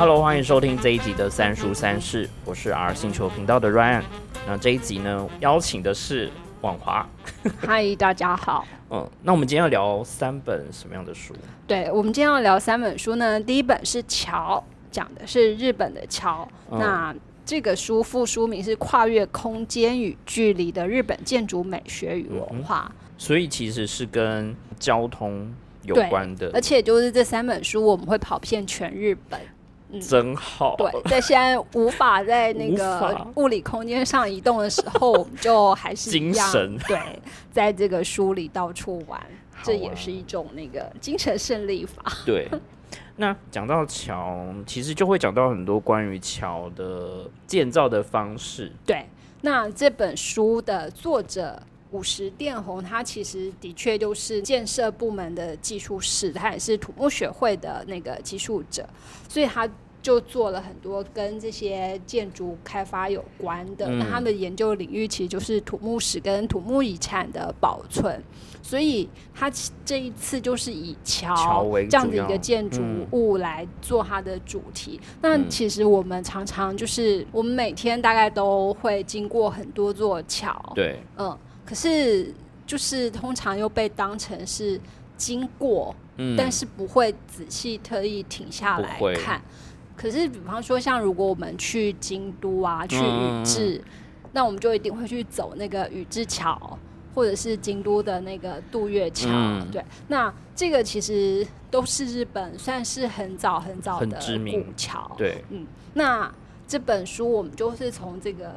Hello，欢迎收听这一集的三叔三世，我是 R 星球频道的 Ryan。那这一集呢，邀请的是婉华。嗨，大家好。嗯，那我们今天要聊三本什么样的书？对，我们今天要聊三本书呢。第一本是《桥》，讲的是日本的桥。那这个书副书名是《跨越空间与距离的日本建筑美学与文化》，所以其实是跟交通有关的。而且就是这三本书，我们会跑遍全日本。真好。对，在现在无法在那个物理空间上移动的时候，我们就还是精神对，在这个书里到处玩，这也是一种那个精神胜利法。对，那讲到桥，其实就会讲到很多关于桥的建造的方式。对，那这本书的作者。五十电红，他其实的确就是建设部门的技术师，他也是土木学会的那个技术者，所以他就做了很多跟这些建筑开发有关的。那他的研究领域其实就是土木史跟土木遗产的保存，所以他这一次就是以桥这样的一个建筑物来做它的主题。那其实我们常常就是我们每天大概都会经过很多座桥，对，嗯。可是，就是通常又被当成是经过，但是不会仔细特意停下来看。可是，比方说，像如果我们去京都啊，去宇治，那我们就一定会去走那个宇治桥，或者是京都的那个渡月桥。对，那这个其实都是日本算是很早很早的古桥。对，嗯，那这本书我们就是从这个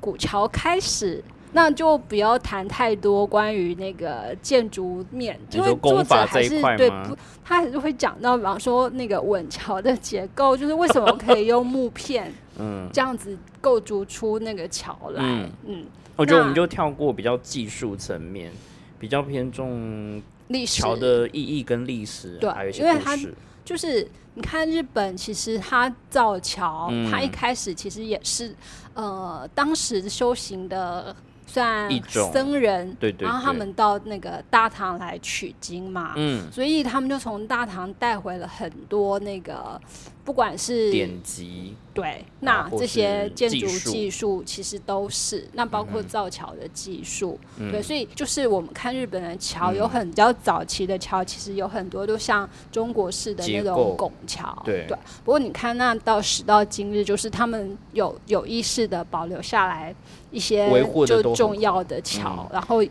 古桥开始。那就不要谈太多关于那个建筑面，因为作者还是对不，他还是会讲到，比方说那个稳桥的结构，就是为什么可以用木片，嗯，这样子构筑出那个桥来，嗯，我觉得我们就跳过比较技术层面，比较偏重历史桥的意义跟历史，对，还有一些因为它就是你看日本，其实他造桥，它一开始其实也是呃，当时修行的。算僧人，对对，然后他们到那个大唐来取经嘛，嗯，所以他们就从大唐带回了很多那个。不管是典籍，对，那这些建筑技术。其实都是，那包括造桥的技术，对，所以就是我们看日本的桥，有很比较早期的桥，其实有很多都像中国式的那种拱桥，对。不过你看，那到时到今日，就是他们有有意识的保留下来一些就重要的桥，然后。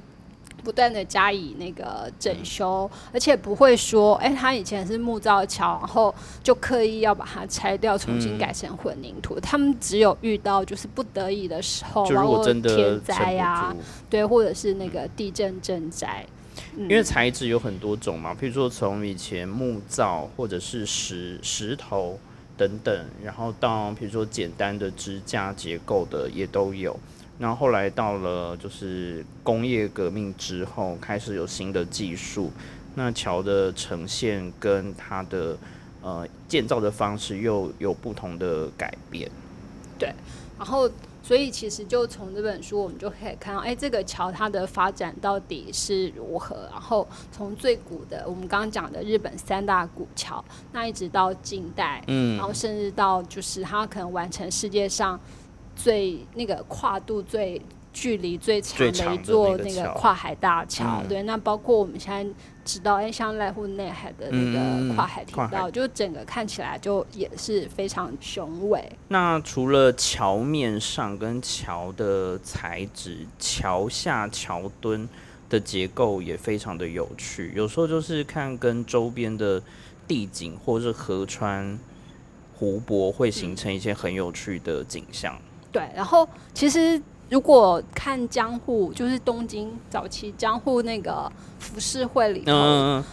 不断的加以那个整修，而且不会说，哎，他以前是木造桥，然后就刻意要把它拆掉，重新改成混凝土。他们只有遇到就是不得已的时候，包括天灾呀，对，或者是那个地震震灾。因为材质有很多种嘛，譬如说从以前木造或者是石石头等等，然后到譬如说简单的支架结构的也都有。然后后来到了就是工业革命之后，开始有新的技术，那桥的呈现跟它的呃建造的方式又有不同的改变。对，然后所以其实就从这本书我们就可以看到，哎，这个桥它的发展到底是如何？然后从最古的我们刚刚讲的日本三大古桥，那一直到近代，嗯，然后甚至到就是它可能完成世界上。最那个跨度最距离最长的一座那个跨海大桥，对，那包括我们现在知道，哎，像濑户内海的那个跨海铁道，就整个看起来就也是非常雄伟。那除了桥面上跟桥的材质，桥下桥墩的结构也非常的有趣。有时候就是看跟周边的地景或是河川、湖泊会形成一些很有趣的景象。对，然后其实如果看江户，就是东京早期江户那个浮世绘里头，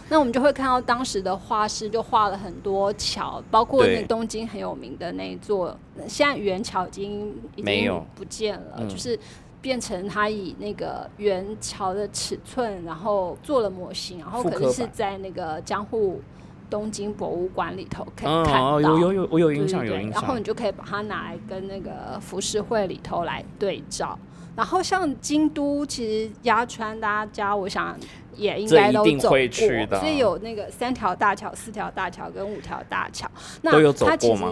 那我们就会看到当时的画师就画了很多桥，包括那东京很有名的那一座，现在圆桥已经已经不见了，就是变成它以那个圆桥的尺寸，然后做了模型，然后可能是在那个江户。东京博物馆里头可以看到，有有有，我有印象有印象。然后你就可以把它拿来跟那个浮世绘里头来对照。然后像京都，其实鸭川大家我想也应该都走会去的过，所以有那个三条大桥、四条大桥跟五条大桥。那它其实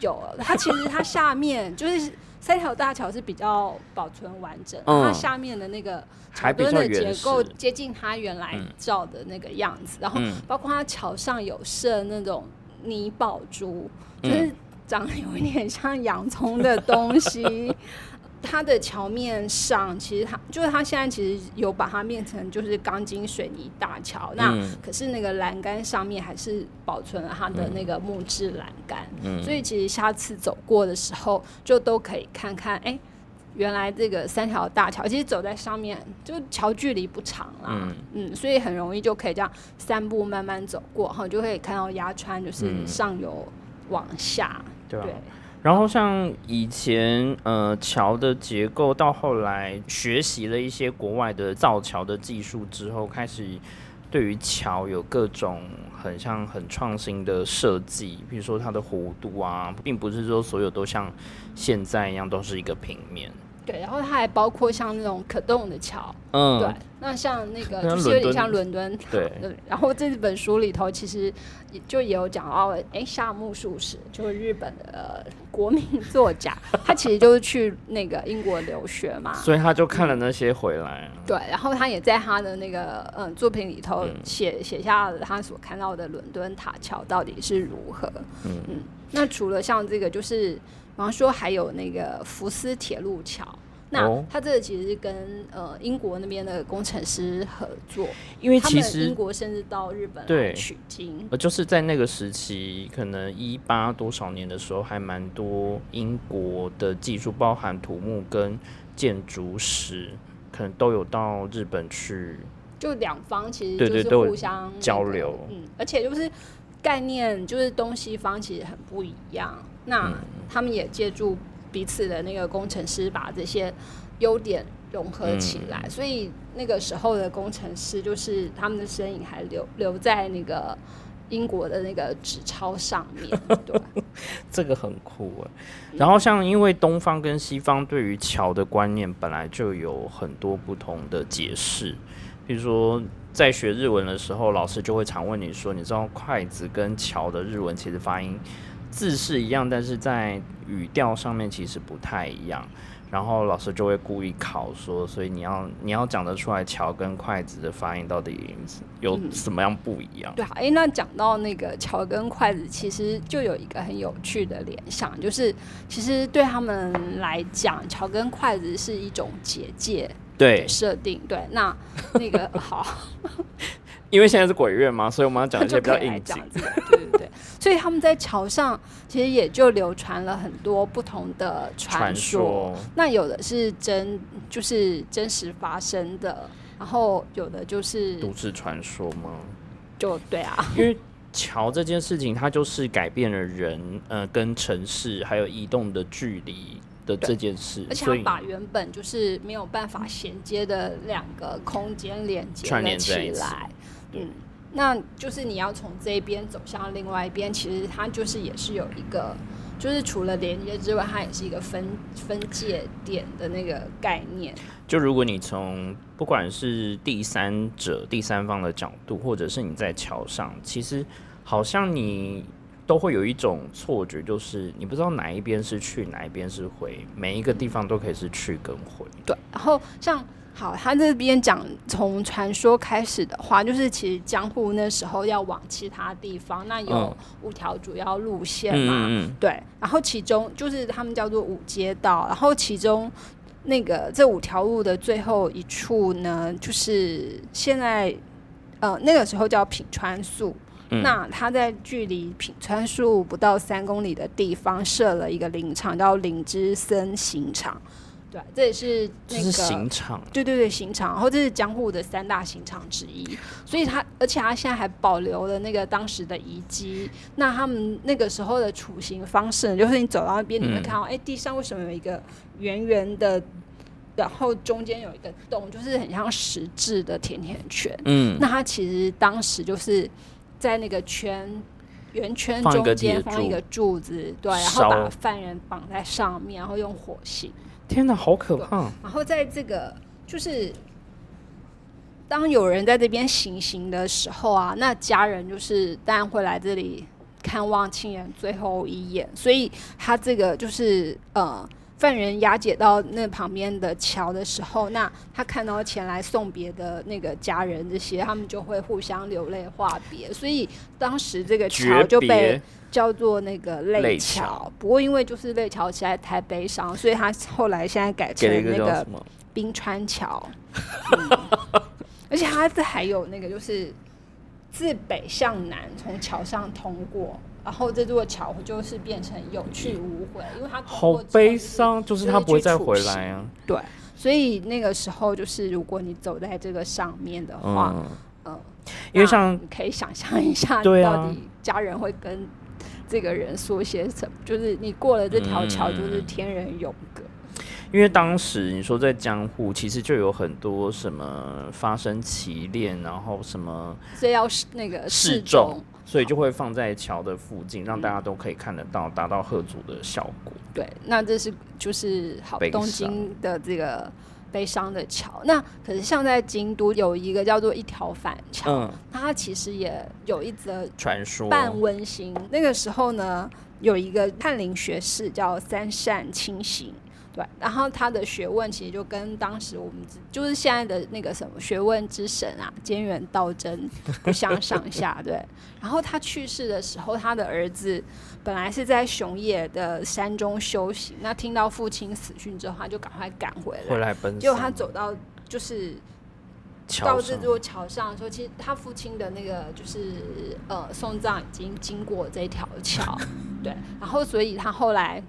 有，它其实它下面就是三条大桥是比较保存完整，嗯它下面的那个桥墩的结构接近它原来嗯照的那个样子，然后嗯包括它桥上有设那种泥宝珠，就嗯是长得有一点像洋葱的东西。它的桥面上，其实它就是它现在其实有把它变成就是钢筋水泥大桥，那嗯。可是那个栏杆上面还是保存了它的那个木质栏杆，嗯。所以其实下次走过的时候，就都可以看看，哎、原来这个三条大桥，其实走在上面，就桥距离不长啦，嗯。嗯所以很容易就可以这样三步慢慢走过，哈，就可以看到鸭川就是嗯。上游往下，对。然后像以前呃桥的结构，到后来学习了一些国外的造桥的技术之后，开始对于桥有各种很像很创新的设计，比如说它的弧度啊，并不是说所有都像现在一样都是一个平面。对，然后它还包括像那种可动的桥，嗯，对，那像那个就是有点像伦敦 塔。然后这本书里头其实也就也有讲到，哎，夏目漱石就是日本的、呃国民作家，他其实就是去那个英国留学嘛，所以他就看了那些回来。对，然后他也在他的那个嗯作品里头嗯写写下了他所看到的伦敦塔桥到底是如何。嗯嗯，那除了像这个，就是比方说还有那个福斯铁路桥。那哦。他这个其实是跟呃英国那边的工程师合作，因为他们英国甚至到日本来对。取经。呃，就是在那个时期，可能一八多少年的时候，还蛮多英国的技术，包含土木跟建筑史，可能都有到日本去。就两方其实就是互相那个交流嗯，而且就是概念就是东西方其实很不一样，那嗯。他们也借助彼此的那个工程师把这些优点融合起来，嗯所以那个时候的工程师就是他们的身影还留留在那个英国的那个纸钞上面，对。这个很酷哎。然后像因为东方跟西方对于桥的观念本来就有很多不同的解释，比如说在学日文的时候，老师就会常问你说，你知道筷子跟桥的日文其实发音字是一样，但是在语调上面其实不太一样。然后老师就会故意考说，所以你要你要讲得出来桥跟筷子的发音到底有什么样不一样？对啊，哎，那讲到那个桥跟筷子，其实就有一个很有趣的联想，就是其实对他们来讲，桥跟筷子是一种结界对，设定。对，那那个好，因为现在是鬼月嘛，所以我们要讲一些比较应景 所以他们在桥上其实也就流传了很多不同的传传说。那有的是真，就是真实发生的，然后有的就是都市传说吗？就对啊，因为桥这件事情，它就是改变了人呃跟城市还有移动的距离的这件事，而且把原本就是没有办法衔接的两个空间连接串了联起。来。嗯，那就是你要从这一边走向另外一边，其实它就是也是有一个，就是除了连接之外，它也是一个分分界点的那个概念。就如果你从不管是第三者、第三方的角度，或者是你在桥上，其实好像你都会有一种错觉，就是你不知道哪一边是去，哪一边是回，每一个地方都可以是去跟回。对，然后像好，他这边讲从传说开始的话，就是其实江户那时候要往其他地方，那有嗯五条主要路线嘛，嗯嗯对，然后其中就是他们叫做五街道，然后其中那个这五条路的最后一处呢，就是现在呃那个时候叫品川宿。嗯那他在距离品川宿不到三公里的地方设了一个林场，叫林之森刑场。对，这也是那个刑场，对对对，刑场，然后这是江户的三大刑场之一，所以它而且它现在还保留了那个当时的遗迹。那他们那个时候的处刑方式呢，就是你走到那边，你会嗯看到，哎、地上为什么有一个圆圆的，然后中间有一个洞，就是很像石质的甜甜圈。嗯，那它其实当时就是在那个圈圆圈中间放一个柱子，对，然后把犯人绑在上面，然后用火刑。天哪，好可怕！然后在这个就是当有人在这边行刑的时候啊，那家人就是当然会来这里看望亲人最后一眼，所以他这个就是呃。犯人押解到那旁边的桥的时候，那他看到前来送别的那个家人，这些他们就会互相流泪话别，所以当时这个桥就被叫做那个泪桥。不过因为就是泪桥实在太悲伤，所以他后来现在改成那个冰川桥。而且他这还有那个就是自北向南从桥上通过。然后这座桥就是变成有去无回，因为他好悲伤，就是他不会再回来啊。对，所以那个时候就是如果你走在这个上面的话，嗯，因为像可以想象一下，到底家人会跟这个人说些什么？就是你过了这条桥，就是天人永隔。因为当时你说在江户，其实就有很多什么发生奇恋，然后什么，所以要那个示众。所以就会放在桥的附近，让大家都可以看得到，达到贺祖的效果。对，那这是就是好东京的这个悲伤的桥。那可是像在京都有一个叫做一条反桥，它其实也有一则传说，半温馨。那个时候呢，有一个翰林学士叫三善清行。对，然后他的学问其实就跟当时我们就是现在的那个什么学问之神啊，兼远道真不相上下。对，然后他去世的时候，他的儿子本来是在熊野的山中修行，那听到父亲死讯之后，他就赶快赶回来。回来奔。结果他走到就是到这座桥上的时候，其实他父亲的那个就是呃送葬已经经过这条桥。对，然后所以他后来。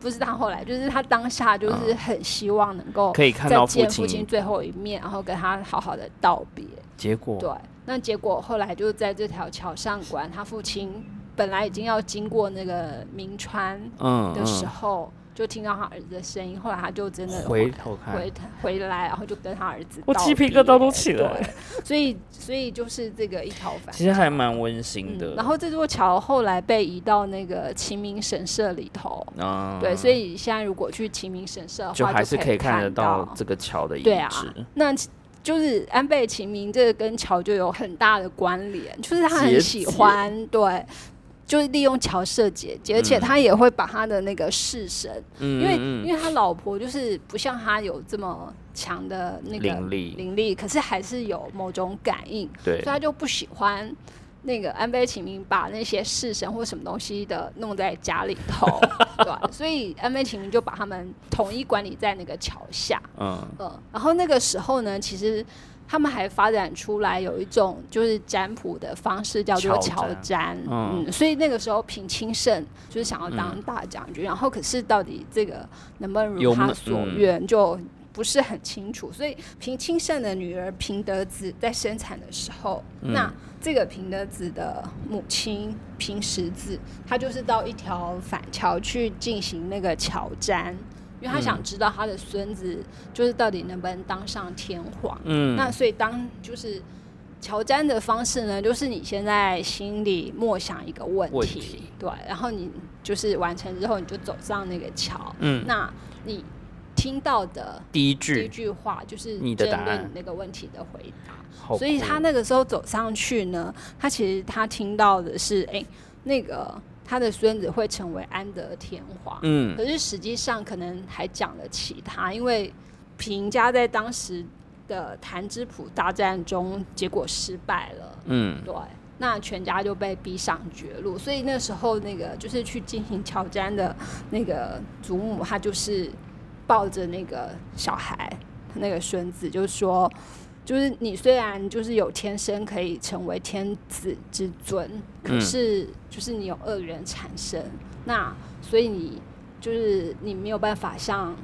不是他后来，就是他当下就是很希望能够可以看到见父亲最后一面，然后跟他好好的道别。结果对，那结果后来就在这条桥上，管他父亲本来已经要经过那个明川的时候。就听到他儿子的声音，后来他就真的回头看，回回来，然后就跟他儿子，我鸡皮疙瘩都起来。所以，所以就是这个一条反，其实还蛮温馨的。然后这座桥后来被移到那个秦明神社里头，对，所以现在如果去秦明神社的话，就还是可以看得到这个桥的遗址。那就是安倍晴明这个跟桥就有很大的关联，就是他很喜欢对。就是利用乔瑟姐姐，而且他也会把他的那个式神，因为因为他老婆就是不像他有这么强的那个灵力，灵力，可是还是有某种感应，对，所以他就不喜欢那个安倍晴明把那些式神或什么东西的弄在家里头，对，所以安倍晴明就把他们统一管理在那个桥下，嗯。嗯，然后那个时候呢，其实。他们还发展出来有一种就是占卜的方式，叫做乔占。嗯，所以那个时候平清盛就是想要当大将军，然后可是到底这个能不能如他所愿，就不是很清楚。所以平清盛的女儿平德子在生产的时候，那这个平德子的母亲平石子，她就是到一条反桥去进行那个乔瞻。因为他想知道他的孙子就是到底能不能当上天皇，嗯，那所以当就是乔瞻的方式呢，就是你现在心里默想一个问题，对，然后你就是完成之后你就走上那个桥，嗯，那你听到的第一句。第一句话就是你的答案。那个问题的回答，所以他那个时候走上去呢，他其实他听到的是哎那个。他的孙子会成为安德天皇，嗯，可是实际上可能还讲了其他，因为平家在当时的谭之浦大战中结果失败了，嗯，对，那全家就被逼上绝路，所以那时候那个就是去进行挑战的那个祖母，她就是抱着那个小孩，那个孙子，就是说。就是你虽然就是有天生可以成为天子之尊，可是就是你有恶缘产生，那所以你就是你没有办法像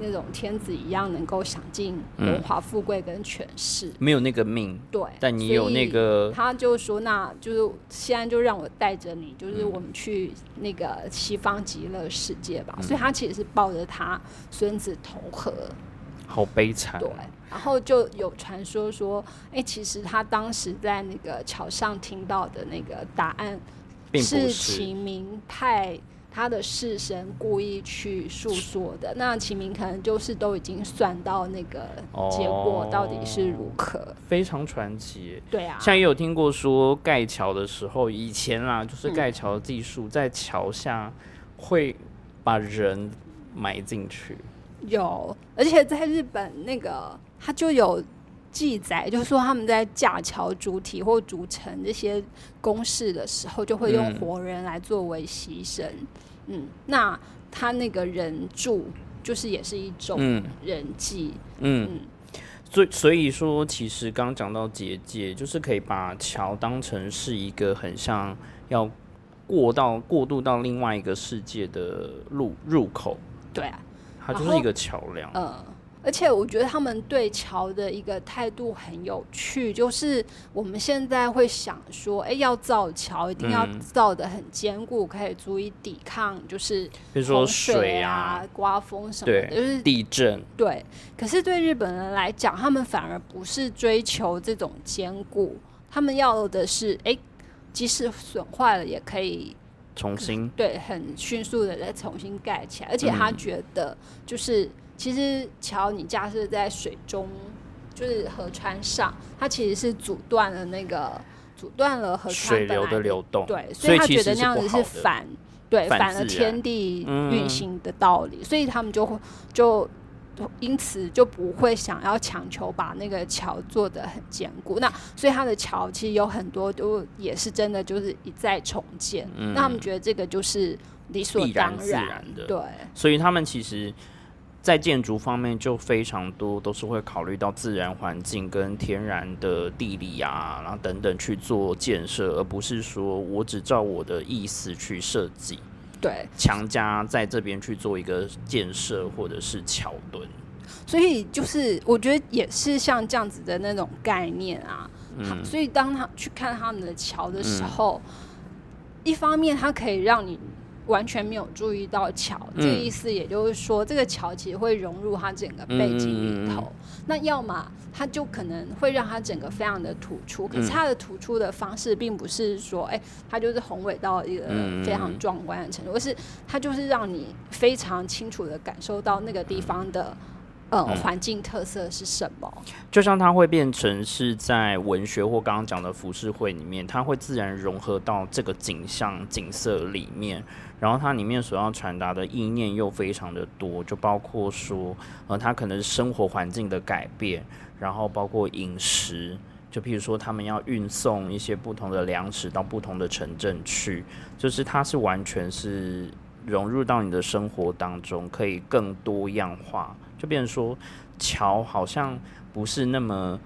那种天子一样能够享尽荣华富贵跟权势，没有那个命。对，但你有那个，他就说，那就是现在就让我带着你，就是我们去那个西方极乐世界吧。所以他其实是抱着他孙子投河。好悲惨。对，然后就有传说说，哎，其实他当时在那个桥上听到的那个答案，是秦明派他的式神故意去诉说的。那秦明可能就是都已经算到那个结果到底是如何，非常传奇。对啊，像也有听过说盖桥的时候，以前啦，就是盖桥的技术在桥下会把人埋进去。有，而且在日本那个他就有。记载就是说，他们在架桥主体或组成这些公式的时候，就会用活人来作为牺牲。嗯，那他那个人住就是也是一种人际。嗯，所以所以说，其实刚讲到结界，就是可以把桥当成是一个很像要过到过渡到另外一个世界的路入口。对啊，它就是一个桥梁。嗯。而且我觉得他们对桥的一个态度很有趣，就是我们现在会想说，哎，要造桥一定要造的很坚固，可以足以抵抗，就是比如说水啊、刮风什么的，就是地震。对，可是对日本人来讲，他们反而不是追求这种坚固，他们要的是，哎，即使损坏了也可以重新，对，很迅速的再重新盖起来。而且他觉得就是。其实桥你架设在水中，就是河川上，它其实是阻断了那个阻断了河川水流的流动，对，所以他觉得那样子是反对反了天地运行的道理，所以他们就会就因此就不会想要强求把那个桥做的很坚固。那所以它的桥其实有很多都也是真的就是一再重建，那他们觉得这个就是理所当然的，对，所以他们其实。在建筑方面就非常多，都是会考虑到自然环境跟天然的地理啊，然后等等去做建设，而不是说我只照我的意思去设计，对，强加在这边去做一个建设或者是桥墩。所以就是我觉得也是像这样子的那种概念啊，嗯，所以当他去看他们的桥的时候，一方面它可以让你。完全没有注意到桥，这个意思也就是说，这个桥其实会融入它整个背景里头。那要么它就可能会让它整个非常的突出，可是它的突出的方式并不是说，哎，它就是宏伟到一个非常壮观的程度，而是它就是让你非常清楚的感受到那个地方的。呃，环境特色是什么？就像它会变成是在文学或刚刚讲的浮世绘里面，它会自然融合到这个景象景色里面，然后它里面所要传达的意念又非常的多，就包括说，呃，它可能是生活环境的改变，然后包括饮食，就譬如说他们要运送一些不同的粮食到不同的城镇去，就是它是完全是融入到你的生活当中，可以更多样化。就变成说，桥好像不是那么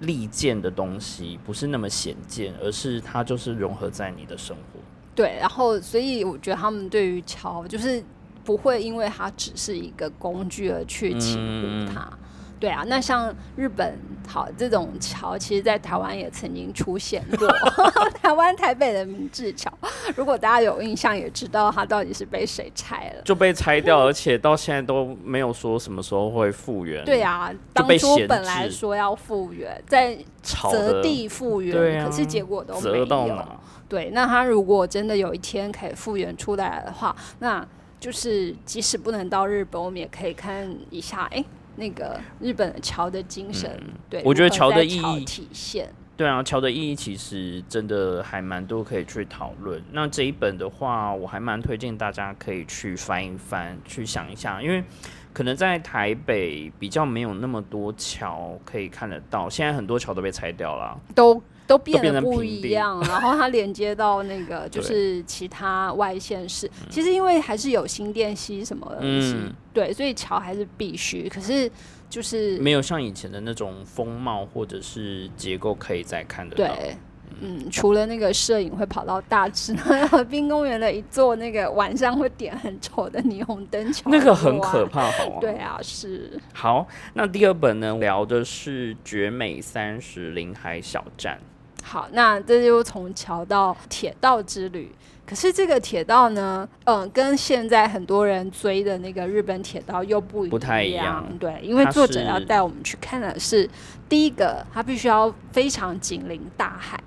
利剑的东西，不是那么显见，而是它就是融合在你的生活。对，然后所以我觉得他们对于桥就是不会因为它只是一个工具而去轻忽它。对啊，那像日本好这种桥，其实，在台湾也曾经出现过。台湾台北的明治桥，如果大家有印象，也知道它到底是被谁拆了，就被拆掉，而且到现在都没有说什么时候会复原。对啊，当初本来说要复原，在择地复原，可是结果都没有。对，那它如果真的有一天可以复原出来的话，那就是即使不能到日本，我们也可以看一下，哎。那个日本的桥的精神，对，我觉得桥的意义体现，对啊，桥的意义其实真的还蛮多可以去讨论。那这一本的话，我还蛮推荐大家可以去翻一翻，去想一下，因为可能在台北比较没有那么多桥可以看得到，现在很多桥都被拆掉了，都。都变得不一样，然后它连接到那个 就是其他外线市。其实因为还是有新电溪什么的，嗯，对，所以桥还是必须。可是就是没有像以前的那种风貌或者是结构可以再看得到。对，嗯，除了那个摄影会跑到大直河滨公园的一座那个晚上会点很丑的霓虹灯桥，那个很可怕，好吗？对啊，是。好，那第二本呢，聊的是绝美三十临海小站。好，那这就从桥到铁道之旅。可是这个铁道呢，嗯，跟现在很多人追的那个日本铁道又不不太一样。对，因为作者要带我们去看的是，第一个，它必须要非常紧邻大海。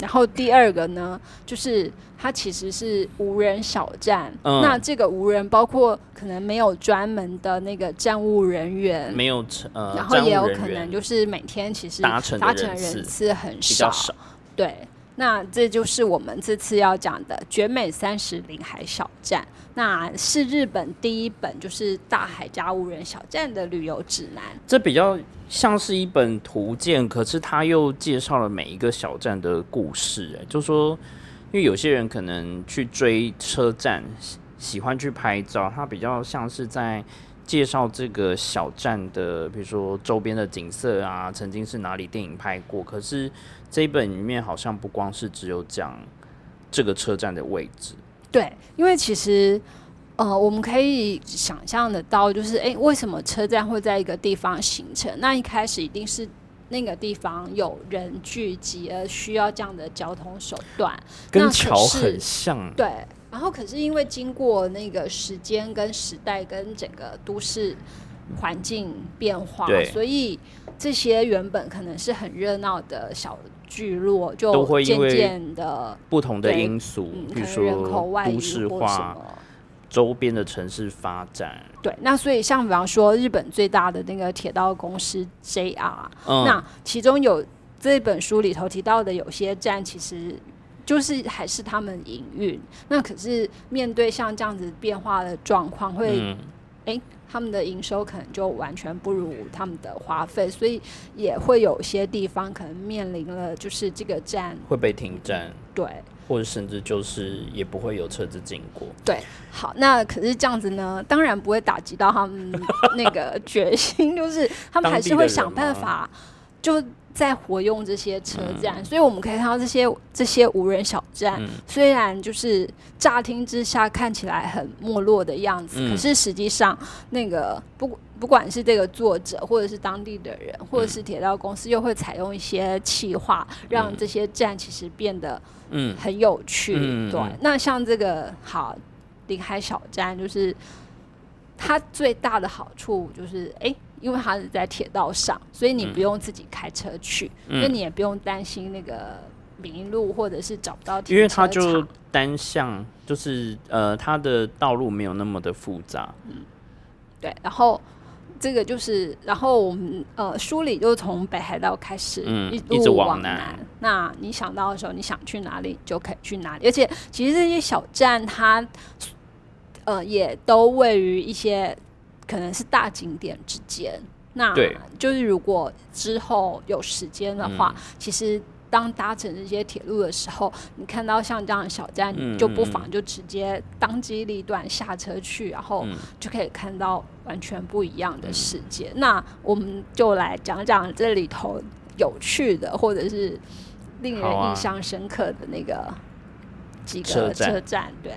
然后第二个呢，就是它其实是无人小站。嗯那这个无人包括可能没有专门的那个站务人员，没有乘呃，然后也有可能就是每天其实搭乘人次很少。对，那这就是我们这次要讲的绝美三十临海小站。那是日本第一本就是大海加无人小站的旅游指南。这比较像是一本图鉴，可是它又介绍了每一个小站的故事。哎，就说，因为有些人可能去追车站，喜欢去拍照，它比较像是在介绍这个小站的，比如说周边的景色啊，曾经是哪里电影拍过。可是这一本里面好像不光是只有讲这个车站的位置，对，因为其实。呃，我们可以想象得到，就是诶，为什么车站会在一个地方形成？那一开始一定是那个地方有人聚集，而需要这样的交通手段。跟桥很像。对，然后可是因为经过那个时间跟时代跟整个都市环境变化，所以这些原本可能是很热闹的小聚落，都就渐会因为渐的，不同的因素，嗯，比如说外都市化、么。周边的城市发展。对，那所以像比方说日本最大的那个铁道公司 JR，、嗯，那其中有这本书里头提到的有些站，其实就是还是他们营运。那可是面对像这样子变化的状况，会、嗯诶他们的营收可能就完全不如他们的花费，所以也会有些地方可能面临了就是这个站会被停站，对。或者甚至就是也不会有车子经过。对，好，那可是这样子呢，当然不会打击到他们那个决心，就是他们还是会想办法，就在活用这些车站。所以我们可以看到这些这些无人小站，嗯虽然就是乍听之下看起来很没落的样子，嗯可是实际上那个不不管是这个作者，或者是当地的人，或者是铁道公司，又会采用一些企划，让这些站其实变得嗯，很有趣。对那像这个好临海小站，就是它最大的好处就是，哎、因为它是在铁道上，所以你不用自己开车去，嗯所以你也不用担心那个迷路或者是找不到停因为它就单向，就是呃，它的道路没有那么的复杂。嗯对，然后。这个就是，然后我们呃梳理就从北海道开始，嗯一一直往南那你想到的时候，你想去哪里就可以去哪里。而且其实这些小站它呃也都位于一些可能是大景点之间。那对。就是如果之后有时间的话，嗯。其实当搭乘这些铁路的时候，你看到像这样的小站，嗯你就不嗯妨就直接当机立断下车去，然后嗯。就可以看到完全不一样的世界。那我们就来讲讲这里头有趣的，或者是令人印象深刻的那个几个车站。车站。对，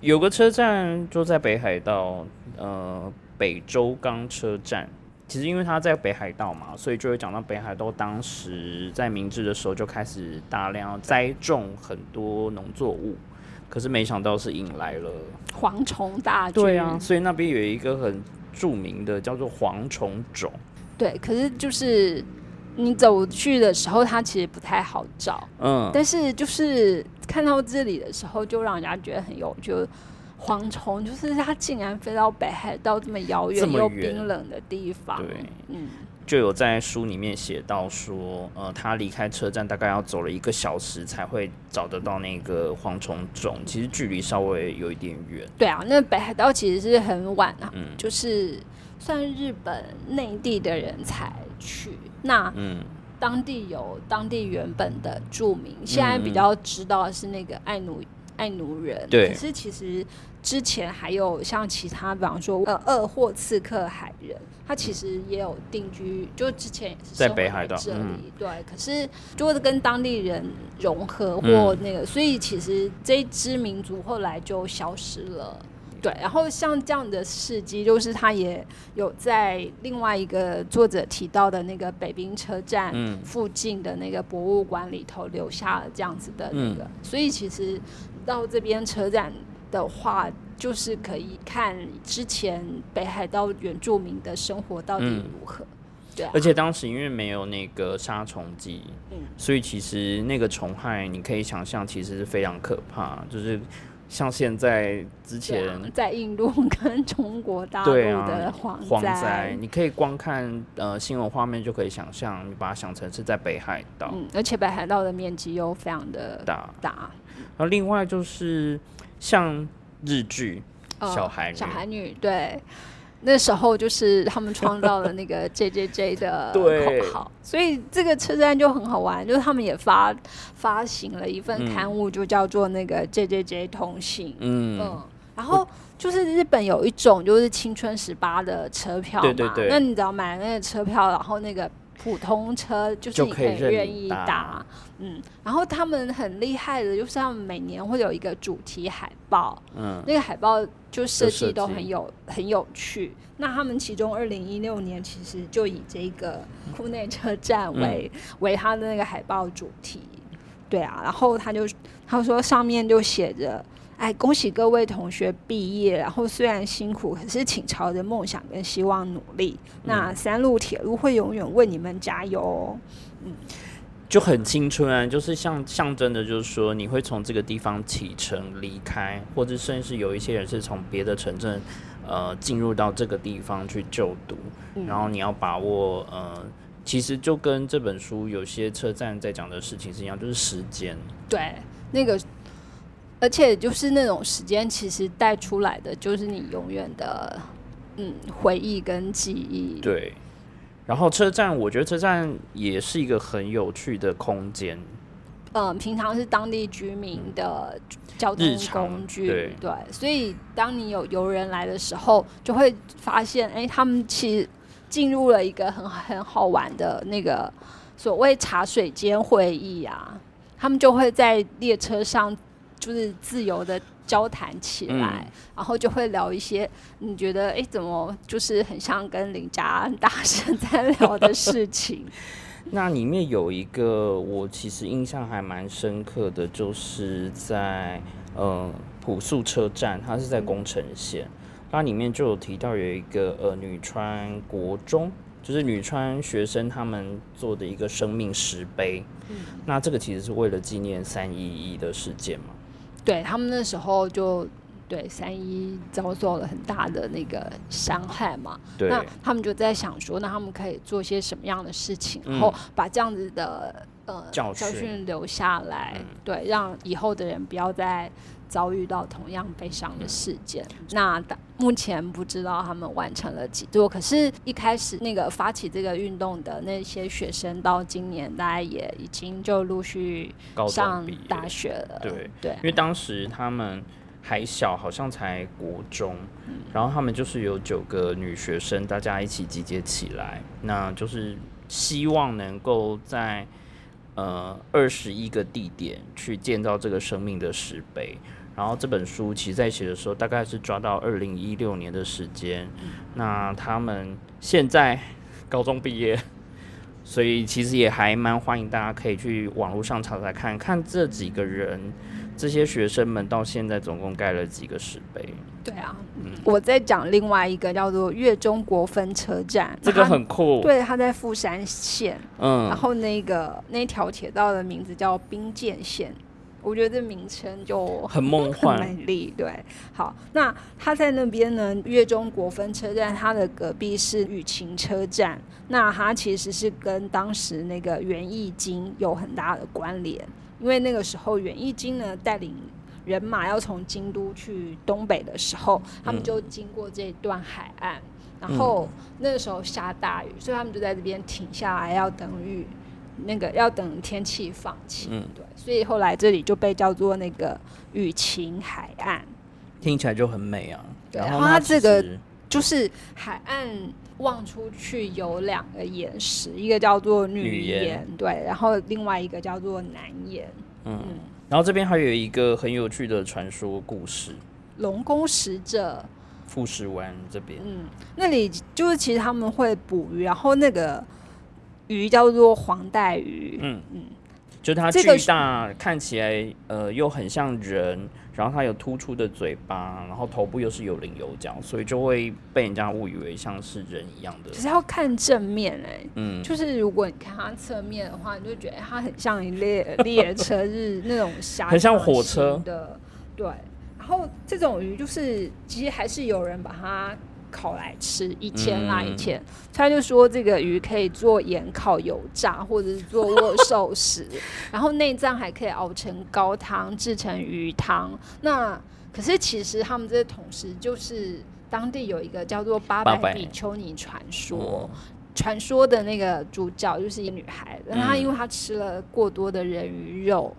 有个车站就在北海道，呃，北周冈车站。其实因为它在北海道嘛，所以就会讲到北海道当时在明治的时候就开始大量栽种很多农作物，可是没想到是引来了，蝗虫大军。对啊，所以那边有一个很著名的叫做蝗虫种，对，可是就是你走去的时候，它其实不太好找。嗯，但是就是看到这里的时候，就让人家觉得很有趣。蝗虫就是它竟然飞到北海道这么遥远又冰冷的地方，对，嗯，就有在书里面写到说，呃，他离开车站大概要走了一个小时才会找得到那个蝗虫种，其实距离稍微有一点远。对啊，那北海道其实是很晚啊，嗯就是算日本内地的人才去，那嗯当地有当地原本的住民，现在比较知道的是那个爱奴爱奴人，对。可是其实之前还有像其他，比方说呃二货刺客海人，他其实也有定居，就之前也是在北海道这里，嗯。对，可是就是跟当地人融合或嗯。那个，所以其实这一支民族后来就消失了。对，然后像这样的事迹，就是他也有在另外一个作者提到的那个北滨车站嗯。附近的那个博物馆里头留下了这样子的那个，所以其实到这边车站的话，就是可以看之前北海道原住民的生活到底嗯如何。对啊，而且当时因为没有那个杀虫剂，嗯所以其实那个虫害你可以想象，其实是非常可怕。就是像现在之前，在印度跟中国大陆的蝗蝗灾灾，，你可以光看呃新闻画面就可以想象，你把它想成是在北海道嗯，而且北海道的面积又非常的大。大，然后另外就是像日剧呃小孩女。小孩女对。那时候就是他们创造了那个 J J J 的对。口号，所以这个车站就很好玩，就是他们也发发行了一份嗯刊物，就叫做那个 J J J 通信，嗯，嗯，然后就是日本有一种就是青春十八的车票嘛，对对对。那你只要买了那个车票，然后那个普通车就是你可以愿意搭。搭，嗯，然后他们很厉害的，就是他们每年会有一个主题海报，嗯。那个海报就设计都很有很有趣。那他们其中二零一六年其实就以这个库内车站为、为他的那个海报主题，对啊，然后他就他说上面就写着。哎，恭喜各位同学毕业！然后虽然辛苦，可是请朝着梦想跟希望努力。那三路铁路会永远为你们加油哦。就很青春啊，就是像象征的，就是说你会从这个地方启程离开，或者甚至有一些人是从别的城镇，呃，进入到这个地方去就读，嗯然后你要把握，呃，其实就跟这本书有些车站在讲的事情是一样，就是时间，对，那个，而且就是那种时间，其实带出来的就是你永远的嗯回忆跟记忆。对。然后车站，我觉得车站也是一个很有趣的空间，嗯，平常是当地居民的交通工具，对所以当你有游人来的时候，就会发现，哎、他们其实进入了一个很很好玩的那个所谓茶水间会议啊，他们就会在列车上就是自由的交谈起来，嗯然后就会聊一些你觉得哎、怎么就是很像跟林家安大神在聊的事情，那里面有一个我其实印象还蛮深刻的，就是在呃朴素车站，它是在宫城县，它里面就有提到有一个呃女川国中，就是女川学生他们做的一个生命石碑。嗯那这个其实是为了纪念三一一的事件嘛？对他们那时候就对三一遭受了很大的那个伤害嘛，对，那他们就在想说，那他们可以做些什么样的事情，嗯然后把这样子的呃教训训留下来，嗯。对，让以后的人不要再遭遇到同样悲伤的事件。嗯那目前不知道他们完成了几座，可是一开始那个发起这个运动的那些学生，到今年大概也已经就陆续上，大学了，对对因为当时他们还小，好像才国中，然后他们就是有九个女学生，大家一起集结起来，那就是希望能够在呃二十一个地点去建造这个生命的石碑。然后这本书其实在写的时候，大概是抓到二零一六年的时间。那他们现在高中毕业，所以其实也还蛮欢迎大家可以去网络上查查看看这几个人，这些学生们到现在总共盖了几个石碑。对啊，嗯。我在讲另外一个叫做月中国分车站，这个很酷，对，它在富山县，嗯。然嗯，后那个那条铁道的名字叫冰见线，我觉得这名称就很梦很幻，美丽。对，好，那他在那边呢，越中国分车站，它的隔壁是雨晴车站，那它其实是跟当时那个袁义经有很大的关联，因为那个时候袁义经呢带领。人马要从京都去东北的时候，他们嗯就经过这段海岸，然后那个时候下大雨，所以他们就在这边停下来，要等雨，那个要等天气放晴。嗯对，所以后来这里就被叫做那个雨晴海岸，听起来就很美啊。对然后它它这个就是海岸望出去有两个岩石，一个叫做女女岩岩，对，然后另外一个叫做南岩。嗯，然后这边还有一个很有趣的传说故事，龙宫使者，富士湾这边，嗯，那里就是其实他们会捕鱼，然后那个鱼叫做黄带鱼，嗯。嗯。就它这个巨大，看起来呃又很像人，然然后它有突出的嘴巴，然后头部又是有棱有角，所以就会被人家误以为像是人一样的。可。是要看正面哎、嗯，就是如果你看它侧面的话，你就觉得它很像一列列车日那种狭 很像火车。的，对。然后这种鱼就是其实还是有人把它烤来吃，以前啦、嗯以前他就说这个鱼可以做盐烤、油炸，或者是做握寿司，然后内脏还可以熬成高汤，制成鱼汤。那可是其实他们这些同事就是当地有一个叫做八八百百比丘尼传说。嗯传说的那个主角就是一个女孩，但她嗯因为她吃了过多的人鱼肉，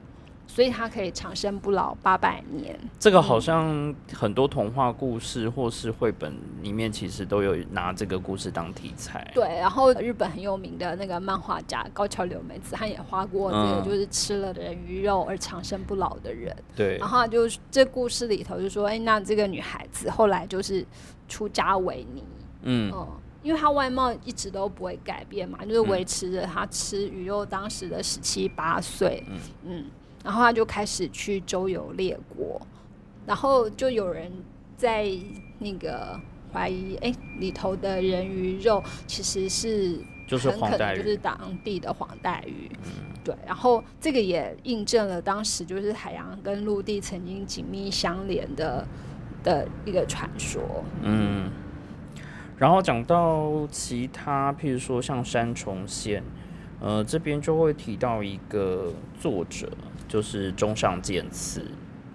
所以他可以长生不老八百年。这个好像很多童话故事或是绘本里面，其实都有拿这个故事当题材。对，然后日本很有名的那个漫画家高桥留美子，他也画过这个，嗯。就是吃了人鱼肉而长生不老的人。对。然后她就这故事里头就说，哎，那这个女孩子后来就是出家为尼，嗯。嗯，因为她外貌一直都不会改变嘛，就是维持着她吃鱼肉当时的十七八岁，嗯然后他就开始去周游列国，然后就有人在那个怀疑，哎，里头的人鱼肉其实是就是很可黄带鱼。能就是当地的黄带鱼，对，然后这个也印证了当时就是海洋跟陆地曾经紧密相连的的一个传说，嗯，然后讲到其他，譬如说像山重县，呃，这边就会提到一个作者，就是中上健次，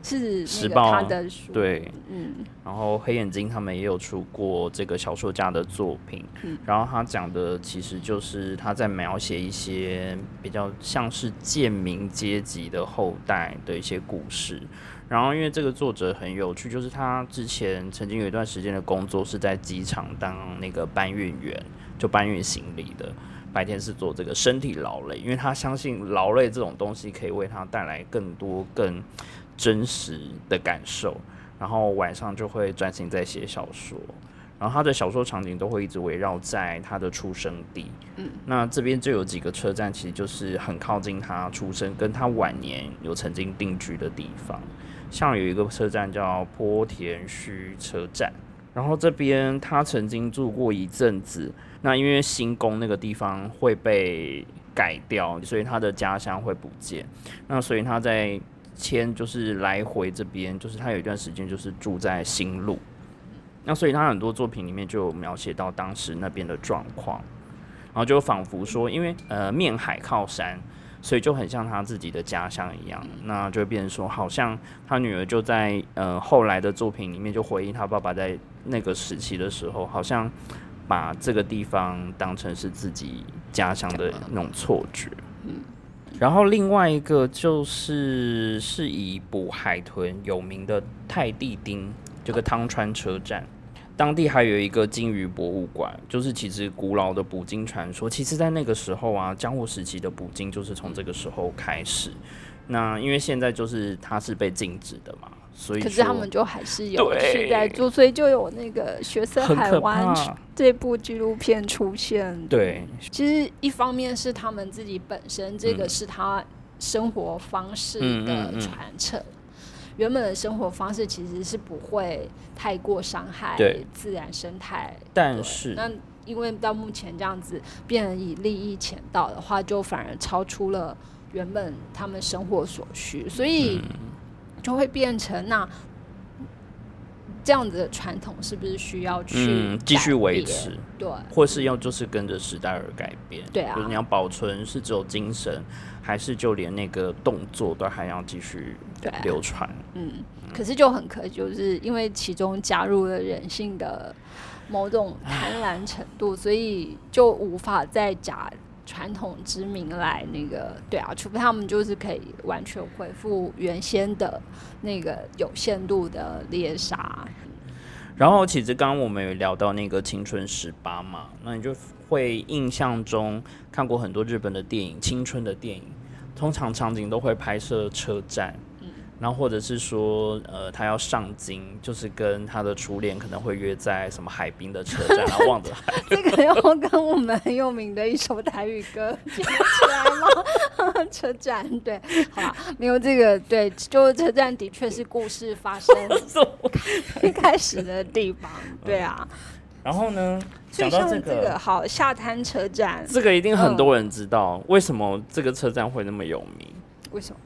是时报他的书，，对，嗯然后黑眼睛他们也有出过这个小说家的作品，嗯然后他讲的其实就是他在描写一些比较像是贱民阶级的后代的一些故事。然后因为这个作者很有趣，就是他之前曾经有一段时间的工作是在机场当那个搬运员，就搬运行李的。白天是做这个身体劳累，因为他相信劳累这种东西可以为他带来更多更真实的感受。然后晚上就会专心在写小说，然后他的小说场景都会一直围绕在他的出生地。嗯，那这边就有几个车站，其实就是很靠近他出生跟他晚年有曾经定居的地方。像有一个车站叫坡田须车站，然后这边他曾经住过一阵子。那因为新宫那个地方会被改掉，所以他的家乡会不见。那所以他在迁就是来回这边，就是他有一段时间就是住在新路，那所以他很多作品里面就有描写到当时那边的状况，然后就仿佛说，因为呃面海靠山，所以就很像他自己的家乡一样，那就变成说，好像他女儿就在呃后来的作品里面就回忆他爸爸在那个时期的时候，好像把这个地方当成是自己家乡的那种错觉。嗯然后另外一个就是是以捕海豚有名的泰地町这个汤川车站，当地还有一个鲸鱼博物馆，就是其实古老的捕鲸传说，其实在那个时候啊，江户时期的捕鲸就是从这个时候开始。那因为现在就是它是被禁止的嘛，所以可是他们就还是有对去在做，所以就有那个《血色海湾》。这部纪录片出现。对，其实一方面是他们自己本身，这个嗯是他生活方式嗯的嗯嗯传承。原本的生活方式其实是不会太过伤害自然生态，但是。那因为到目前这样子变成以利益潜到的话，就反而超出了原本他们生活所需，所以嗯。就会变成那这样子的传统是不是需要去嗯继续维持？对，或是要就是跟着时代而改变。对啊就是你要保存是只有精神，还是就连那个动作都还要继续流传？嗯，可是就很可惜，就是因为其中加入了人性的某种贪婪程度，所以就无法再假传统之名来那个对啊，除非他们就是可以完全恢复原先的那个有限度的猎杀。然后其实刚刚我们有聊到那个青春十八嘛，那你就会印象中看过很多日本的电影，青春的电影，通常场景都会拍摄车站。然后或者是说，呃，他要上京，就是跟他的初恋可能会约在什么海滨的车站，然后望着海。这个要跟我们很有名的一首台语歌连起来吗？车站对，好吧，没有这个对，就是车站的确是故事发生 一开始的地方，对啊。然后呢，讲到这个好下滩车站，这个一定很多人知道，为什么这个车站会那么有名？为什么？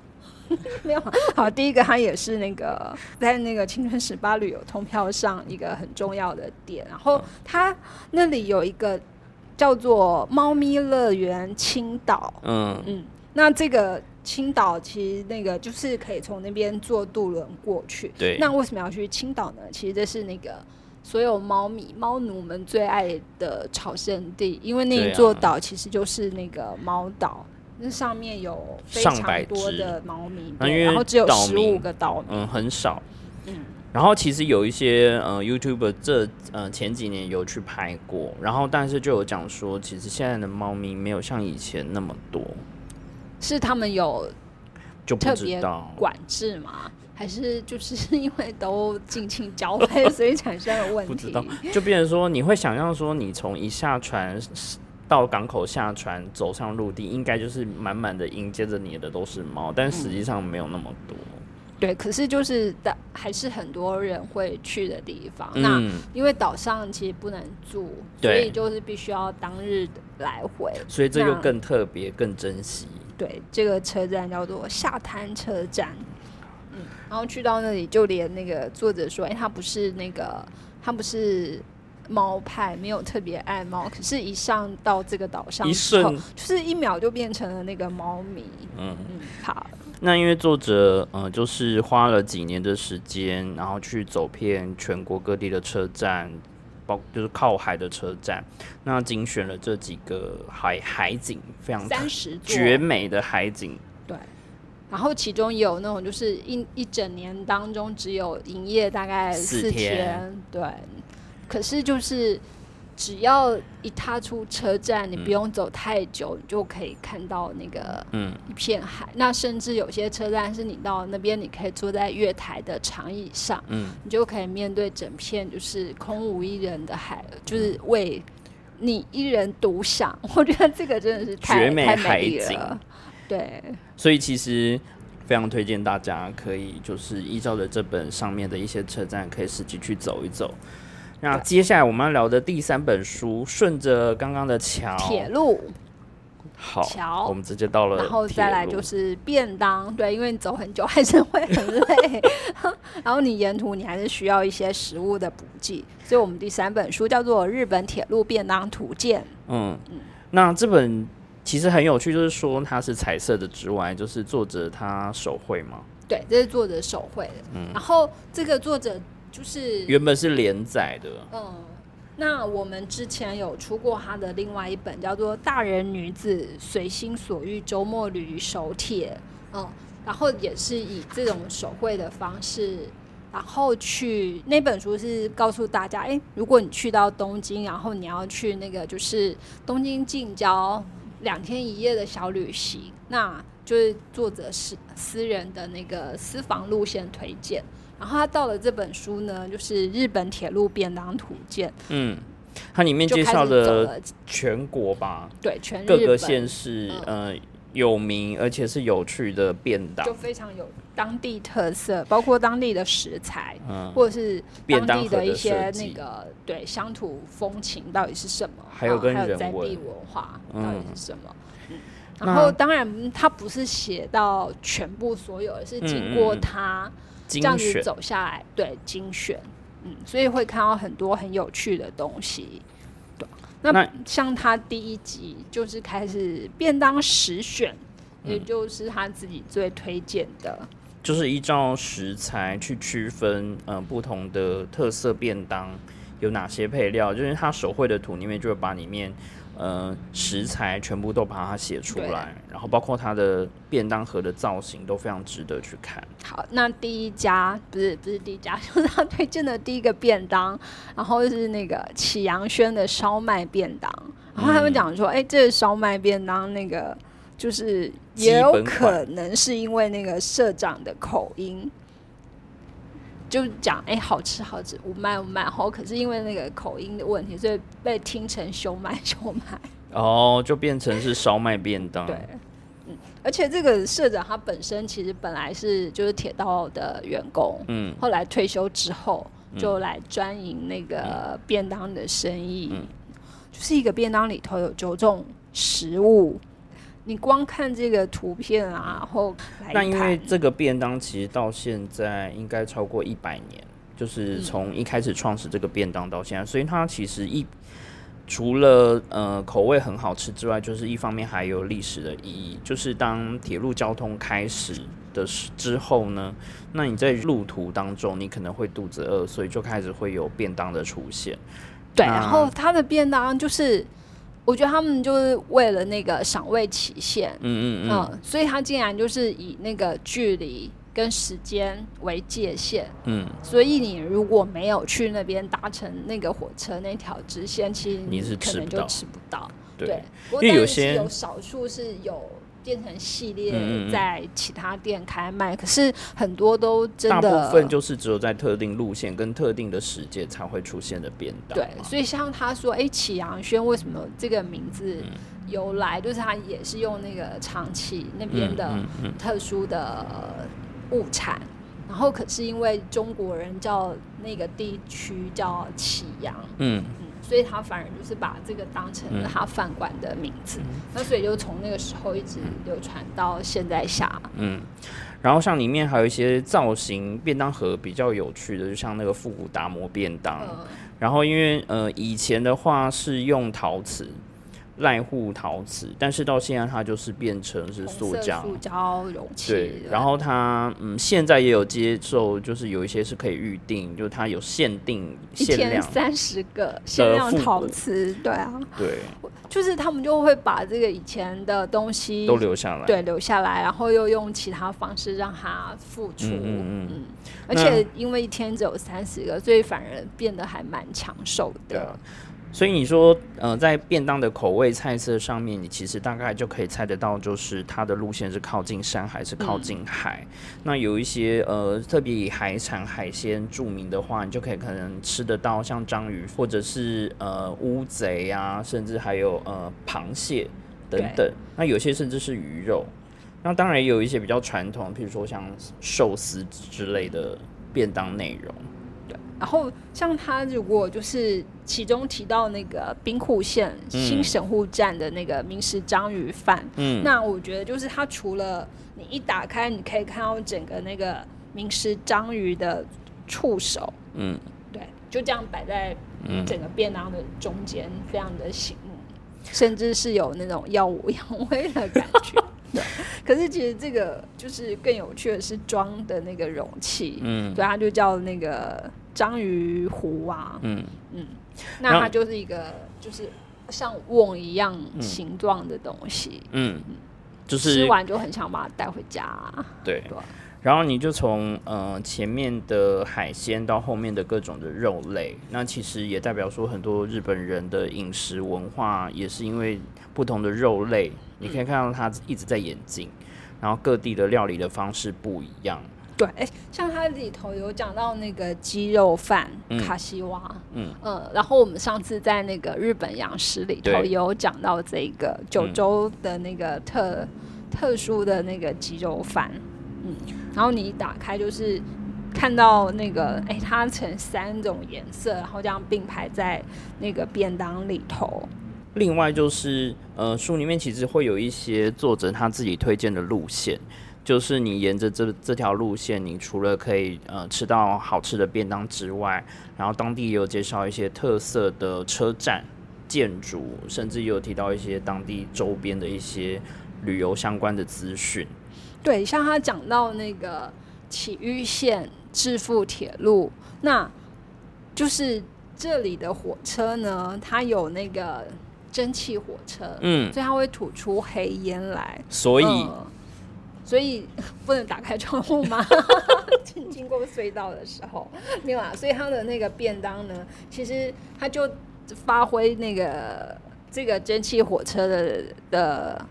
没有好，第一个它也是那个在那个青春十八旅游通票上一个很重要的点，然后它那里有一个叫做猫咪乐园青岛，嗯。嗯，那这个青岛其实那个就是可以从那边坐渡轮过去，对，那为什么要去青岛呢？其实这是那个所有猫咪猫奴们最爱的朝圣地，因为那一座岛其实就是那个猫岛。那上面有非常多的猫咪，然后只有十五个岛民，嗯，很少。嗯，然后其实有一些呃，YouTube 这呃前几年有去拍过，然后但是就有讲说，其实现在的猫咪没有像以前那么多，是他们有就不知道管制吗？还是就是 因为都尽情交配，所以产生了 问题？不知道，就变成说你会想象说，你从一下船。到港口下船，走上陆地，应该就是满满的迎接着你的都是猫，但实际上没有那么多。对，可是就是的，还是很多人会去的地方。那因为岛上其实不能住，所以就是必须要当日来回，所以这就更特别、更珍惜。对，这个车站叫做下滩车站。嗯，然后去到那里，就连那个作者说：“哎，他不是那个，他不是。”猫派没有特别爱猫，可是，一上到这个岛上，一瞬就是一秒就变成了那个猫迷。嗯嗯，好。那因为作者，呃，就是花了几年的时间，然后去走遍全国各地的车站，包就是靠海的车站，那精选了这几个海海景，非常三十绝美的海景。对。然后其中也有那种，就是一一整年当中只有营业大概四天，对。可是就是，只要一踏出车站，你不用走太久，你就可以看到那个嗯一片海。那甚至有些车站是你到那边，你可以坐在月台的长椅上，嗯，你就可以面对整片就是空无一人的海，就是为你一人独享。我觉得这个真的是太美美景了。对，所以其实非常推荐大家可以就是依照着这本上面的一些车站，可以实际去走一走。那接下来我们要聊的第三本书，顺着刚刚的桥。铁路，好桥，我们直接到了，然后再来就是便当，对，因为你走很久还是会很累，然后你沿途你还是需要一些食物的补给，所以我们第三本书叫做《日本铁路便当图鉴》。嗯嗯，那这本其实很有趣，就是说它是彩色的之外，就是作者他手绘吗？对，这是作者手绘的。嗯，然后这个作者。就是原本是连载的，嗯，那我们之前有出过他的另外一本叫做《大人女子随心所欲周末旅手帖》，嗯，然后也是以这种手绘的方式，然后去那本书是告诉大家，哎，如果你去到东京，然后你要去那个就是东京近郊两天一夜的小旅行，那就是作者是私人的那个私房路线推荐。然后他到了这本书呢，就是《日本铁路便当图鉴》。嗯，它里面介绍了全国吧，对，全各个县市呃有名而且是有趣的便当，就非常有当地特色，包括当地的食材，嗯，或者是当地的一些那个对乡土风情到底是什么，还有跟人在地文化到底是什么。嗯，然后当然他不是写到全部所有，而是经过他。这样子走下来，对精选，嗯，所以会看到很多很有趣的东西。对，那像他第一集就是开始便当十选，也就是他自己最推荐的，就是依照食材去区分，嗯，不同的特色便当有哪些配料，就是他手绘的图里面就会把里面。呃，食材全部都把它写出来，然后包括它的便当盒的造型都非常值得去看。好，那第一家不是不是第一家，就是他推荐的第一个便当，然后是那个启阳轩的烧麦便当。然后他们讲说，哎，这个烧麦便当那个就是也有可能是因为那个社长的口音，就讲哎、好吃好吃，五麦五麦好，可是因为那个口音的问题，所以被听成熊麦熊麦。哦，就变成是烧麦便当。对，嗯，而且这个社长他本身其实本来是就是铁道的员工，嗯后来退休之后就来专营那个便当的生意，嗯就是一个便当里头有九种食物。你光看这个图片啊，然后那因为这个便当其实到现在应该超过一百年，就是嗯从一开始创始这个便当到现在，所以它其实一除了呃口味很好吃之外，就是一方面还有历史的意义，就是当铁路交通开始的时之后呢，那你在路途当中你可能会肚子饿，所以就开始会有便当的出现。对，然后它的便当就是，我觉得他们就是为了那个赏味期限，嗯嗯嗯。嗯，所以他竟然就是以那个距离跟时间为界限，嗯，所以你如果没有去那边搭乘那个火车那条支线，其实你是可能就吃不到。对，不过因为有些有少数是有变成系列嗯在其他店开卖，可是很多都真的大的部分就是只有在特定路线跟特定的时间才会出现的便当对，所以像他说，哎、启阳轩为什么这个名字嗯。由来，就是他也是用那个长崎那边的特殊的物产，然后可是因为中国人叫那个地区叫启阳，嗯。嗯，所以他反而就是把这个当成了他饭馆的名字，那所以就从那个时候一直流传到现在下。嗯，然后像里面还有一些造型便当盒比较有趣的，就像那个复古达摩便当。嗯，然后因为呃以前的话是用陶瓷。濑户陶瓷，但是到现在它就是变成是塑胶，塑胶容器，对，然后它嗯现在也有接受，就是有一些是可以预定，就是它有限定一天限量，三十个限量陶瓷，对啊，对，就是他们就会把这个以前的东西都留下来。对留下来，然后又用其他方式让它复出，嗯嗯嗯。而且因为一天只有三十个，所以反而变得还蛮抢手的。对啊。所以你说，呃，在便当的口味菜色上面，你其实大概就可以猜得到，就是它的路线是靠近山还是靠近海。那有一些呃，特别以海产海鲜著名的话，你就可以可能吃得到像章鱼，或者是呃乌贼啊，甚至还有呃螃蟹等等。那有些甚至是鱼肉。那当然也有一些比较传统，譬如说像寿司之类的便当内容。然后像他如果就是其中提到那个兵库县新神户站的那个名食章鱼饭，嗯，那我觉得就是它除了你一打开，你可以看到整个那个名食章鱼的触手，嗯。对，就这样摆在嗯。整个便当的中间，非常的醒目，甚至是有那种耀武扬威的感觉。对，可是其实这个就是更有趣的是装的那个容器，嗯。对，它就叫那个章鱼湖啊，嗯。嗯那它就是一个就是像瓮一样形状的东西，嗯，就是吃完就很想把它带回家、对。对啊，然后你就从呃前面的海鲜到后面的各种的肉类，那其实也代表说很多日本人的饮食文化也是因为不同的肉类，你可以看到它一直在演进，然后各地的料理的方式不一样。对，哎、像它里头有讲到那个鸡肉饭、嗯卡西瓦，嗯呃，然后我们上次在那个日本洋食里头有讲到这个九州的那个特、特殊的那个鸡肉饭，嗯，然后你一打开就是看到那个，哎、它呈三种颜色，然后这样并排在那个便当里头，另外就是呃书里面其实会有一些作者他自己推荐的路线。就是你沿着这这条路线，你除了可以呃吃到好吃的便当之外，然后当地也有介绍一些特色的车站、建筑，甚至也有提到一些当地周边的一些旅游相关的资讯。对，像他讲到那个埼玉县致富铁路，那就是这里的火车呢，它有那个蒸汽火车，嗯，所以它会吐出黑烟来，所以、嗯所以 不能打开窗户吗？经经过隧道的时候，没有啊。所以它的那个便当呢，其实它就发挥那个这个蒸汽火车的的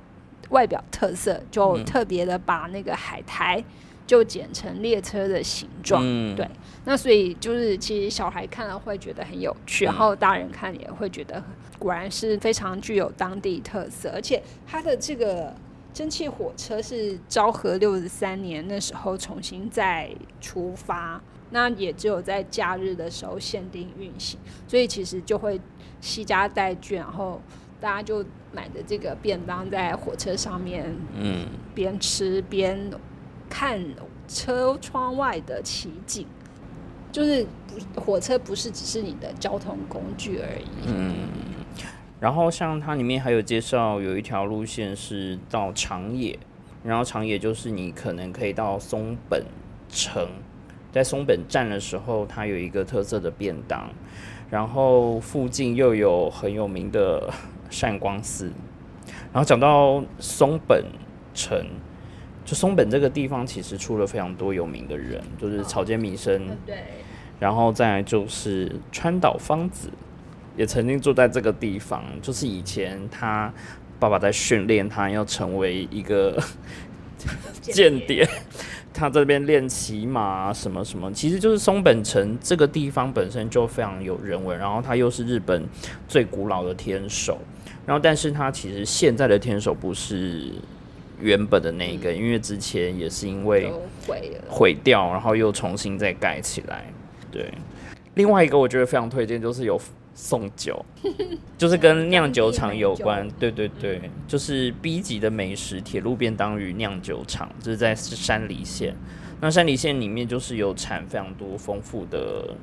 外表特色，就特别的把那个海苔就剪成列车的形状。嗯，对，那所以就是其实小孩看了会觉得很有趣，然后大人看也会觉得果然是非常具有当地特色，而且它的这个蒸汽火车是昭和六十三年那时候重新再出发，那也只有在假日的时候限定运行，所以其实就会惜家带眷，然后大家就买的这个便当在火车上面嗯，边吃边看车窗外的奇景，就是不火车不是只是你的交通工具而已。然后像它里面还有介绍，有一条路线是到长野，然后长野就是你可能可以到松本城，在松本站的时候，它有一个特色的便当，然后附近又有很有名的善光寺。然后讲到松本城，就松本这个地方其实出了非常多有名的人，就是草间弥生，对，然后再就是川岛芳子，也曾经住在这个地方。就是以前他爸爸在训练他要成为一个 间谍，他这边练骑马啊什么什么，其实就是松本城这个地方本身就非常有人文，然后它又是日本最古老的天守，然后但是它其实现在的天守不是原本的那一个，因为之前也是因为毁。毁掉，然后又重新再盖起来。对，另外一个我觉得非常推荐，就是有送酒，就是跟酿酒厂有关。对对对，就是 B 级的美食铁路便当与酿酒厂，就是在山梨县。那山梨县里面就是有产非常多丰富的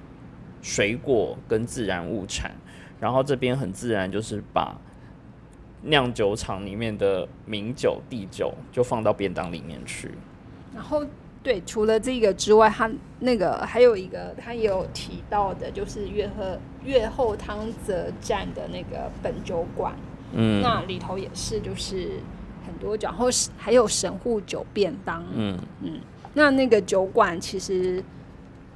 水果跟自然物产，然后这边很自然就是把酿酒厂里面的名酒、地酒就放到便当里面去。然后对，除了这个之外，他那个还有一个他也有提到的，就是月后月后汤泽站的那个本酒馆，嗯。那里头也是就是很多酒，然后是还有神户酒便当，嗯。嗯。那那个酒馆其实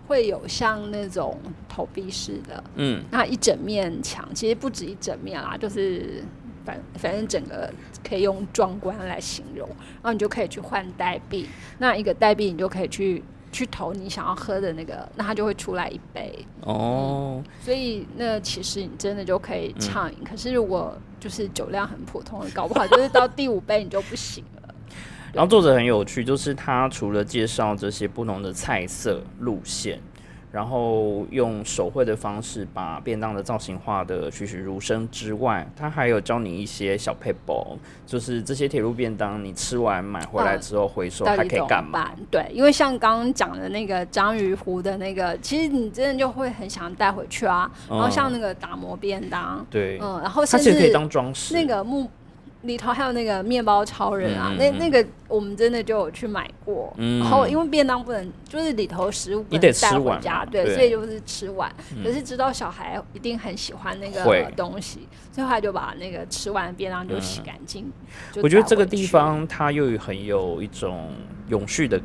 会有像那种投币式的，嗯。那一整面墙，其实不止一整面啦，就是反反正整个可以用壮观来形容，然后你就可以去换代币，那一个代币你就可以去去投你想要喝的那个，那它就会出来一杯，哦，所以那其实你真的就可以畅饮。可是如果就是酒量很普通的，搞不好就是到第五杯你就不行了。然后作者很有趣，就是他除了介绍这些不同的菜色路线，然后用手绘的方式把便当的造型画的栩栩如生之外，他还有教你一些小 paper，就是这些铁路便当你吃完买回来之后回收还可以干嘛？办？对，因为像刚刚讲的那个章鱼湖的那个，其实你真的就会很想带回去啊。然后像那个打磨便当，对，嗯，然后甚它其实可以当装饰。那个木里头还有那个面包超人啊，那那个我们真的就有去买过。嗯然后因为便当不能，就是里头食物不能带回家对，所以就是吃完。可是知道小孩一定很喜欢那个东西，所以他就把那个吃完的便当就洗干净。嗯我觉得这个地方它又很有一种永续的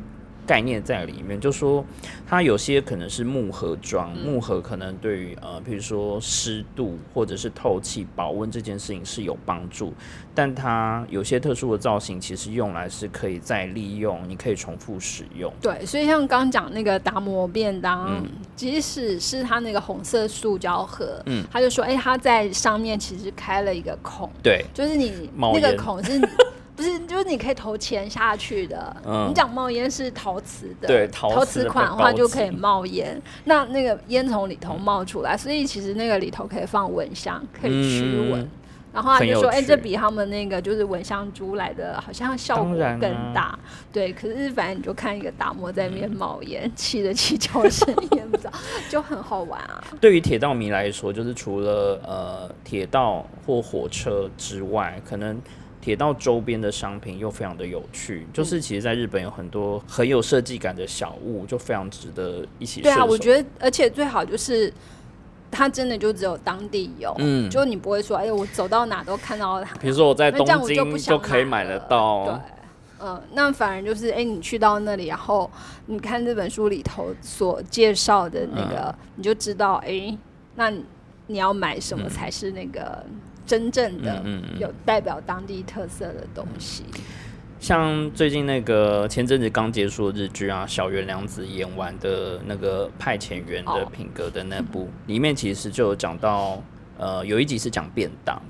概念在里面，就说它有些可能是木盒装，嗯。木盒可能对于呃，比如说湿度或者是透气、保温这件事情是有帮助，但它有些特殊的造型其实用来是可以再利用，你可以重复使用。对，所以像刚讲那个达摩便当，嗯。即使是它那个红色塑胶盒，嗯。他就说，哎、它在上面其实开了一个孔，对，就是你那个孔是不是就是你可以投钱下去的？嗯你讲冒烟是陶瓷的，对陶陶瓷款的话就可以冒烟，那那个烟从里头冒出来，所以其实那个里头可以放蚊香，可以驱蚊。嗯然后他就说：“哎、这比他们那个就是蚊香珠来的，好像效果更大。对，可是反正你就看一个大漠在那边冒烟，气的气叫声也不知道，就很好玩啊。对于铁道迷来说，就是除了呃铁道或火车之外，可能铁道周边的商品又非常的有趣。就是其实，在日本有很多很有设计感的小物，就非常值得一起对啊，我，觉得，而且最好就是它真的就只有当地有，嗯就你不会说，哎、我走到哪都看到它。比如说我在东京想可以买得到对，，嗯，那反而就是，哎、你去到那里，然后你看这本书里头所介绍的那个，嗯你就知道，哎、那你你要买什么才是那个真正的有代表当地特色的东西。像最近那个前阵子刚结束的日剧啊，小原良子演完的那个派遣员的哦品格的那部，里面其实就有讲到，呃，有一集是讲便当，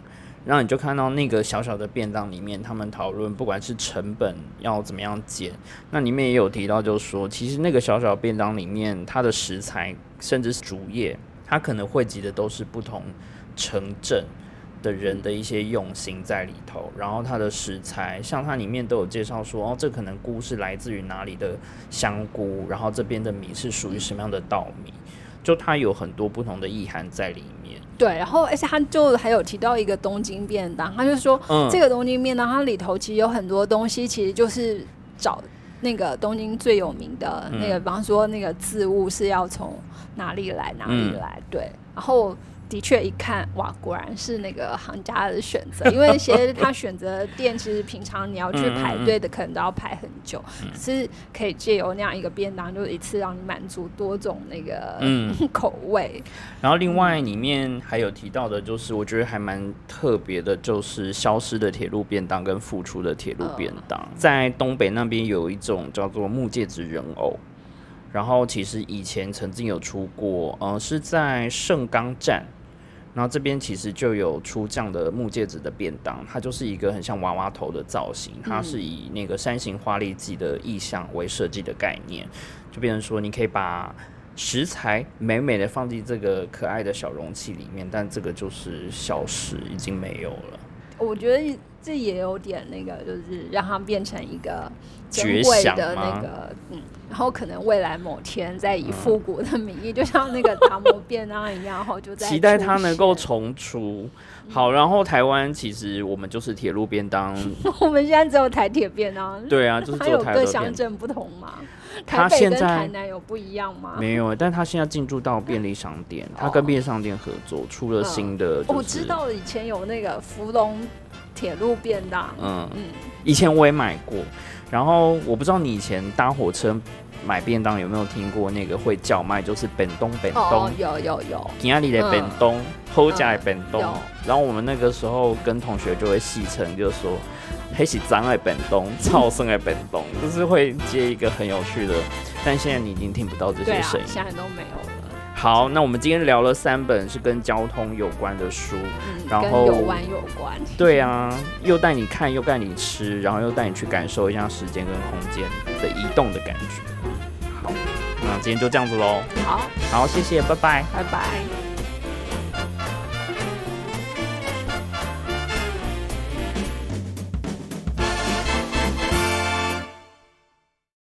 然后你就看到那个小小的便当里面，他们讨论不管是成本要怎么样减，那里面也有提到，就是说，其实那个小小的便当里面，它的食材甚至是主业，它可能汇集的都是不同城镇。的人的一些用心在里头，然后它的食材，像它里面都有介绍说，哦，这可能菇是来自于哪里的香菇，然后这边的米是属于什么样的稻米，就它有很多不同的意涵在里面。对，然后而且他就还有提到一个东京便当，他就说、嗯这个东京便当它里头其实有很多东西，其实就是找那个东京最有名的那个，嗯比方说那个字物是要从哪里来哪里嗯来，对，然后。的确，一看哇，果然是那个行家的选择，因为那些他选择的店，其实平常你要去排队的，可能都要排很久。可是可以借由那样一个便当，就一次让你满足多种那个、嗯 口味。然后另外里面还有提到的，就是我觉得还蛮特别的，就是消失的铁路便当跟复出的铁路便当，在东北那边有一种叫做木戒指人偶。然后其实以前曾经有出过，呃，是在盛冈站，然后这边其实就有出这样的木戒指的便当，它就是一个很像娃娃头的造型，它是以那个山形花丽记的意象为设计的概念，就变成说你可以把食材美美的放进这个可爱的小容器里面，但这个就是消失，已经没有了。我觉得这也有点那个，就是让它变成一个珍绝贵的那个，嗯，然后可能未来某天再以复古的名义，就像那个达摩便当一样，然后就在 期待它能够重出。好，然后台湾其实我们就是铁路便当，我们现在只有台铁便当，对啊，就是只有各乡镇不同吗？它台北跟现在台南有不一样吗？没有，但它现在进驻到便利商店，它跟便利商店合作出了新的，就是哦我知道以前有那个福隆铁路便当，嗯。嗯，以前我也买过，然后我不知道你以前搭火车买便当有没有听过那个会叫卖，就是本东本哦东，，有有有，今天里的本东，后家的本东。有，然后我们那个时候跟同学就会戏称，就是说黑喜脏的本东，超生的本东，就是会接一个很有趣的，但现在你已经听不到这些声，音。现在都没有了，好，那我们今天聊了三本是跟交通有关的书，嗯，然后跟游玩有关，对啊，又带你看，又带你吃，然后又带你去感受一下时间跟空间的移动的感觉。好，那今天就这样子喽。好，好，谢谢，拜拜。拜拜。